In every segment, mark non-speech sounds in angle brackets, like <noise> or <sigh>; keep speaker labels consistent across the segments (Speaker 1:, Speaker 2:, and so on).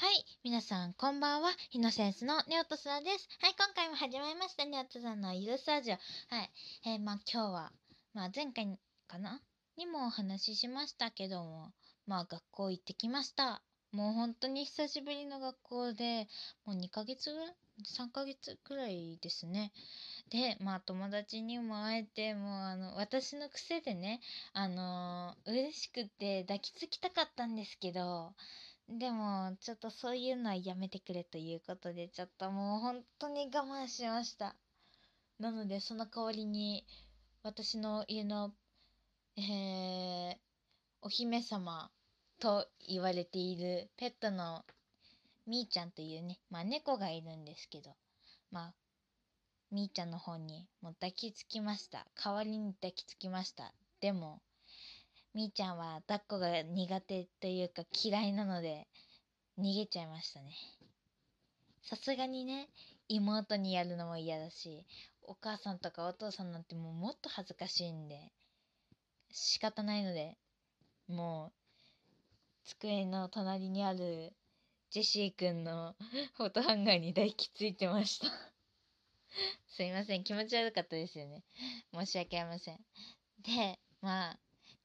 Speaker 1: はい、皆さん、こんばんは。イノセンスのネオトスラです。はい、今回も始まりました、ネオトスラのゆるスタジオ。はい、えー、まあ今日は、まあ前回かな？にもお話ししましたけども、まあ学校行ってきました。もう本当に久しぶりの学校で、もう2ヶ月ぐらい ?3 ヶ月くらいですね。で、まあ友達にも会えて、もうあの、私の癖でね、あのー嬉しくて抱きつきたかったんですけど、でも、ちょっとそういうのはやめてくれということで、ちょっともう本当に我慢しました。なので、その代わりに、私の家の、えー、お姫様と言われているペットのみーちゃんというね、まあ猫がいるんですけど、まあ、みーちゃんの方にもう抱きつきました。代わりに抱きつきました。でも、みーちゃんは抱っこが苦手というか嫌いなので逃げちゃいましたね。さすがにね、妹にやるのも嫌だし、お母さんとかお父さんなんてもうもっと恥ずかしいんで、仕方ないので、もう、机の隣にあるジェシーくんの <laughs> フォトハンガーに抱きついてました。すいません、気持ち悪かったですよね。申し訳ありません。で、まあ、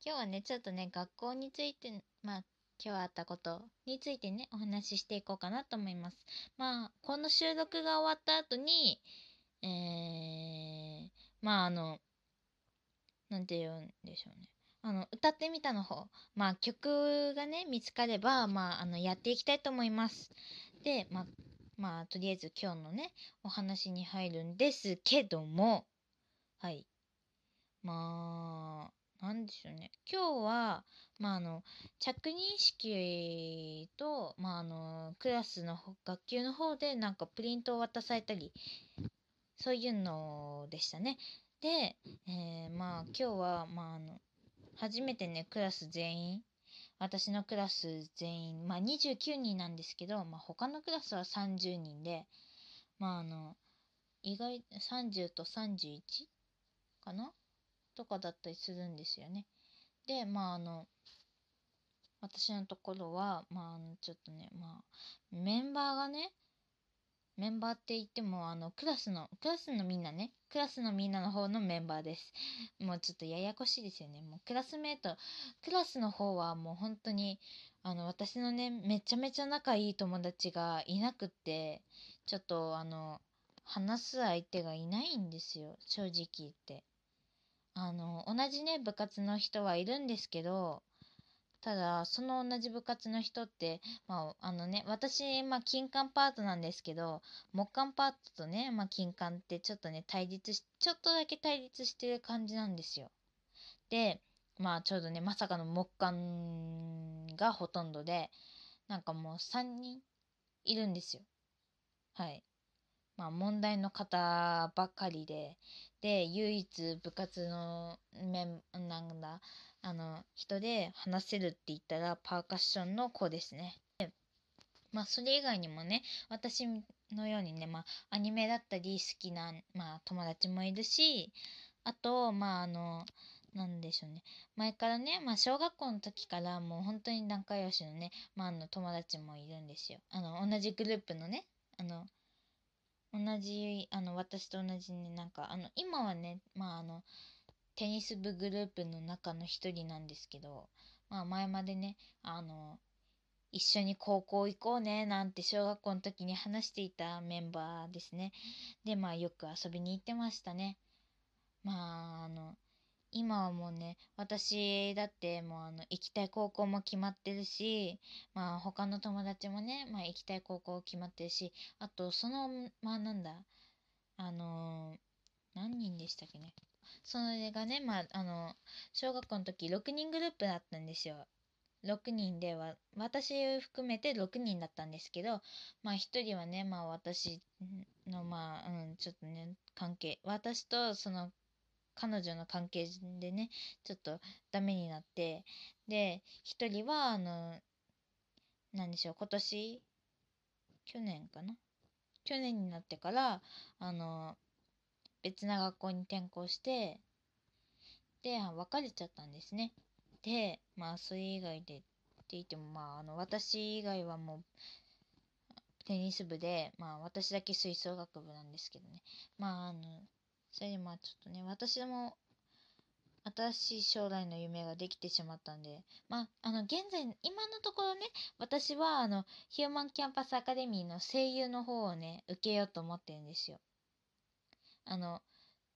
Speaker 1: 今日はね、ちょっとね、学校について、まあ、今日あったことについてね、お話ししていこうかなと思います。まあ、この収録が終わった後に、えー、まあ、あの、なんて言うんでしょうね。あの、歌ってみたの方、まあ、曲がね、見つかれば、まあ、あの、やっていきたいと思います。で、ま、まあ、とりあえず今日のね、お話に入るんですけども、はい。まあ、なんでしょうね。今日は、まあ、あの、着任式と、まあ、あの、クラスの学級の方で、なんかプリントを渡されたり、そういうのでしたね。で、えーまあ、今日は、まあ、あの、初めてね、クラス全員、私のクラス全員、まあ、29人なんですけど、まあ、他のクラスは30人で、まあ、あの、意外、30と31かなとかだったりするんですよね。で、まあ、あの、私のところは、まあ、ちょっとね、まあ、メンバーがね、メンバーって言っても、あの、クラスの、クラスのみんなね、クラスのみんなの方のメンバーです。もうちょっとややこしいですよね。もうクラスメート、クラスの方はもう本当に、あの、私のね、めちゃめちゃ仲いい友達がいなくって、ちょっと、あの、話す相手がいないんですよ。正直言って。あの、同じね、部活の人はいるんですけど、ただ、その同じ部活の人って、まあ、あのね、私、まあ、金管パートなんですけど、木管パートとね、まあ、金管ってちょっとね、対立し、ちょっとだけ対立してる感じなんですよ。で、まあ、ちょうどね、まさかの木管がほとんどで、なんかもう3人いるんですよ。はい。まあ、問題の方ばかりで、で、唯一部活のメン、なんだ、あの、人で話せるって言ったらパーカッションの子ですね。でまあ、それ以外にもね、私のようにね、まあ、アニメだったり好きな、まあ、友達もいるし、あと、まあ、あの、なんでしょうね。前からね、まあ、小学校の時からもう本当に仲良しのね、まあ、あの、友達もいるんですよ。あの、同じグループのね、あの、同じ、あの、私と同じね、なんか、あの、今はね、まあ、あの、テニス部グループの中の一人なんですけど、まあ前までね、あの、一緒に高校行こうねなんて小学校の時に話していたメンバーですね。で、まあよく遊びに行ってましたね。まあ、あの、今はもうね、私だってもうあの、行きたい高校も決まってるし、まあ他の友達もね、まあ行きたい高校決まってるし、あとその、まあなんだ、あの何人でしたっけね。それがね、まあ、あの、小学校の時6人グループだったんですよ。6人では、私含めて6人だったんですけど、まあ1人はね、まあ私の、まあ、うん、ちょっとね、関係、私とその彼女の関係でね、ちょっとダメになって、で、1人は、あの、なんでしょう、今年、去年かな？去年になってから、あの、別な学校に転校して、で、別れちゃったんですね。で、まあ、それ以外でって言っても、まあ、あの、私以外はもう、テニス部で、まあ私だけ吹奏楽部なんですけどね。まああの、それでまあちょっとね、私も新しい将来の夢ができてしまったんで、まあ、あの、現在、今のところね、私は、あの、ヒューマンキャンパスアカデミーの声優の方をね、受けようと思ってるんですよ。あの、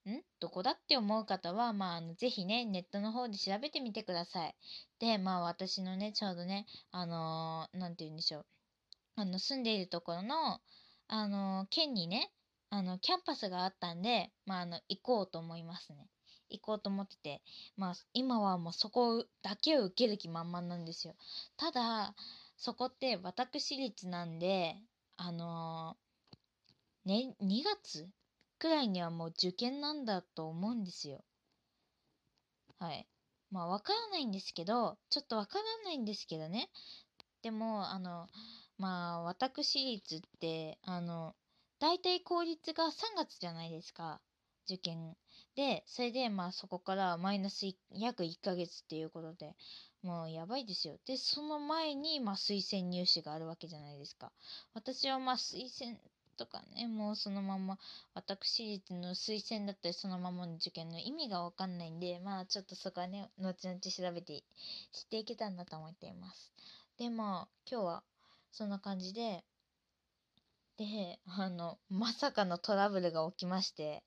Speaker 1: ん？どこだって思う方は、まあ、あの、ぜひね、ネットの方で調べてみてください。で、まあ、私のね、ちょうどね、あのー、なんて言うんでしょう。あの、住んでいるところの、あのー、県にね、あの、キャンパスがあったんで、まあ、あの、行こうと思いますね。行こうと思ってて、まあ、今はもうそこだけを受ける気満々なんですよ。ただ、そこって私立なんで、あのー、ね、2月くらいにはもう受験なんだと思うんですよ。はい。まあ、わからないんですけど、ちょっとわからないんですけどね。でも、あの、まあ、私立って、あの、大体公立が3月じゃないですか。受験。で、それで、まあ、そこからマイナス約1ヶ月っていうことで、もうやばいですよ。で、その前に、まあ、推薦入試があるわけじゃないですか。私は、まあ、推薦とかね、もうそのまま、私立の推薦だったり、そのままの受験の意味がわかんないんで、まあ、ちょっとそこはね、後々調べて、知っていけたんだと思っています。で、まあ、今日は、そんな感じで、で、あの、まさかのトラブルが起きまして、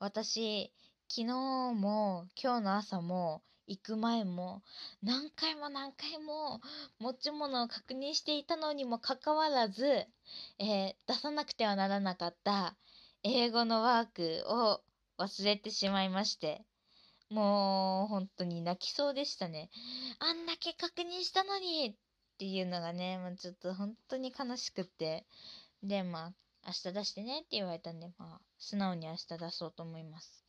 Speaker 1: 私、昨日も今日の朝も行く前も何回も何回も持ち物を確認していたのにもかかわらず、えー、出さなくてはならなかった英語のワークを忘れてしまいまして、もう本当に泣きそうでしたね。あんだけ確認したのにっていうのがね、もうちょっと本当に悲しくって。で、まあ、明日出してねって言われたんで、まあ、素直に明日出そうと思います。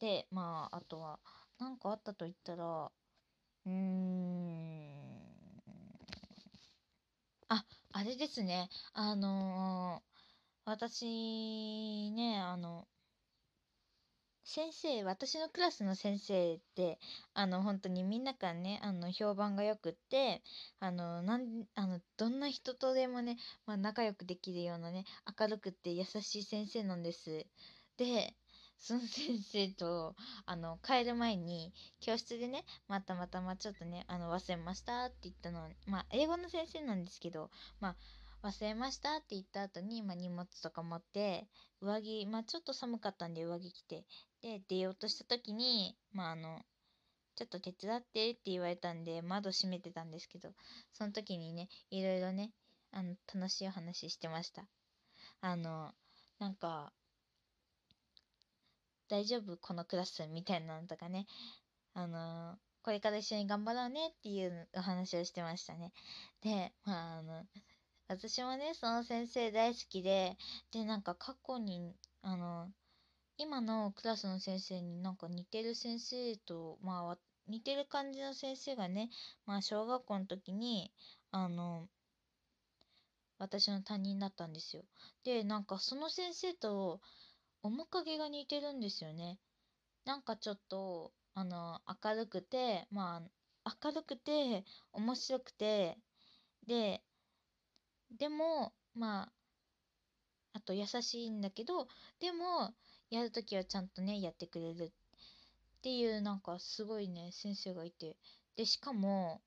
Speaker 1: で、まあ、あとは、何かあったと言ったら、うーん、あ、あれですね。あのー、私ね、あの、先生、私のクラスの先生って、あの、本当にみんなからね、あの、評判が良くって、あの、なん、あの、どんな人とでもね、まあ、仲良くできるようなね、明るくって優しい先生なんです。で、<laughs> その先生と、あの、帰る前に、教室でね、またまたまちょっとね、あの、忘れましたって言ったのは、まあ、英語の先生なんですけど、まあ、忘れましたって言った後に、まあ、荷物とか持って、上着、まあ、ちょっと寒かったんで上着着て、で、出ようとした時に、まあ、あの、ちょっと手伝ってって言われたんで、窓閉めてたんですけど、その時にね、いろいろね、あの、楽しいお話してました。あの、なんか、大丈夫このクラスみたいなのとかね、あのこれから一緒に頑張ろうねっていうお話をしてましたね。で、まあ、あの、私もね、その先生大好きで、で、なんか過去に、あの、今のクラスの先生になんか似てる先生と、まあ、似てる感じの先生がね、まあ、小学校の時に、あの、私の担任だったんですよ。で、なんかその先生と面影が似てるんですよね。なんかちょっと、あの、明るくて、まあ、明るくて、面白くて、で、でも、まあ、あと優しいんだけど、でも、やるときはちゃんとね、やってくれるっていう、なんかすごいね、先生がいて。で、しかも、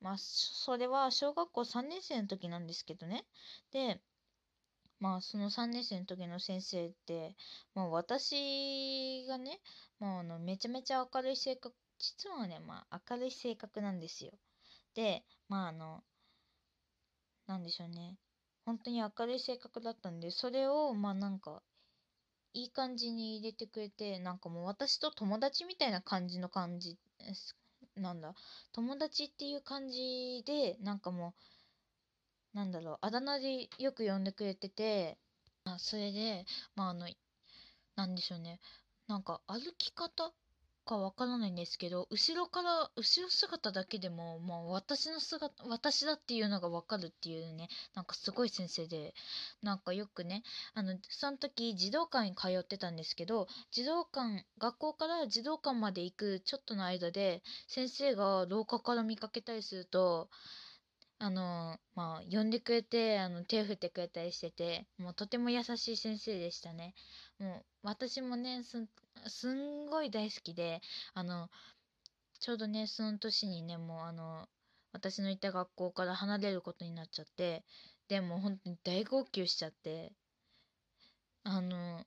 Speaker 1: まあ、それは小学校3年生の時なんですけどね。で、まあ、その3年生の時の先生って、まあ、私がね、まあ、あの、めちゃめちゃ明るい性格、実はね、まあ、明るい性格なんですよ。で、まあ、あの、なんでしょうね。本当に明るい性格だったんで、それを、まあなんか、いい感じに入れてくれて、なんかもう私と友達みたいな感じの感じ、なんだ、友達っていう感じで、なんかもう、なんだろう、あだ名でよく呼んでくれてて、あそれで、まああの、なんでしょうね、なんか歩き方かわからないんですけど、後ろから、後ろ姿だけでも、まあ私の姿、私だっていうのがわかるっていうね、なんかすごい先生で、なんかよくね、あの、その時児童館に通ってたんですけど、児童館、学校から児童館まで行くちょっとの間で、先生が廊下から見かけたりすると、あのまあ呼んでくれてあの手を振ってくれたりしててもうとても優しい先生でしたね。もう私もねすんすんごい大好きであのちょうどねその年にねもうあの私のいた学校から離れることになっちゃってでも本当に大号泣しちゃってあの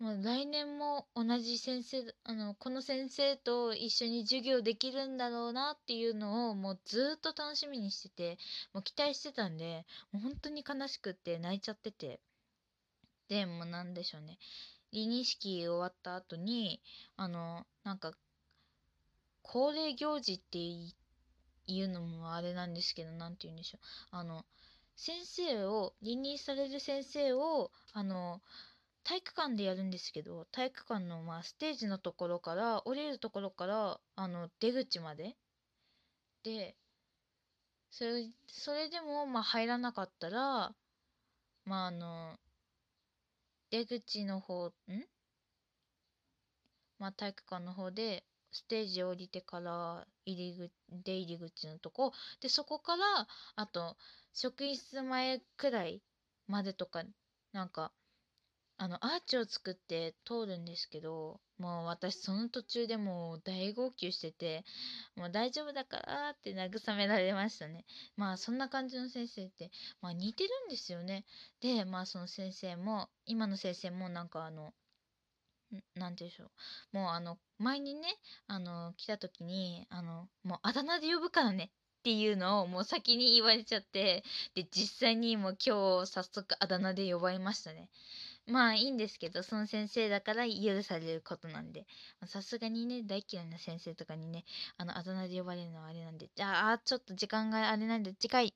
Speaker 1: もう来年も同じ先生あのこの先生と一緒に授業できるんだろうなっていうのをもうずっと楽しみにしててもう期待してたんでもう本当に悲しくって泣いちゃってて。でもうなんでしょうね。離任式終わった後にあのなんか恒例行事っていうのもあれなんですけど何て言うんでしょう。あの先生を離任される先生をあの体育館でやるんですけど体育館のまあステージのところから降りるところからあの出口まで。でそれそれでもまあ入らなかったらまああの出口の方ん？まあ体育館の方でステージ降りてから入り口出入り口のとこ。でそこからあと職員室前くらいまでとかなんかあのアーチを作って通るんですけどもう私その途中でもう大号泣しててもう大丈夫だからって慰められましたね。まあそんな感じの先生ってまあ似てるんですよね。でまあその先生も今の先生もなんかあの何て言うんでしょう。もうあの前にねあの来た時にあのもうあだ名で呼ぶからね。っていうのをもう先に言われちゃってで実際にもう今日早速あだ名で呼ばれましたね。まあいいんですけど、その先生だから許されることなんで、さすがにね、大嫌いな先生とかにね、あの、あだ名で呼ばれるのはあれなんで、じゃあ、ちょっと時間があれなんで、次回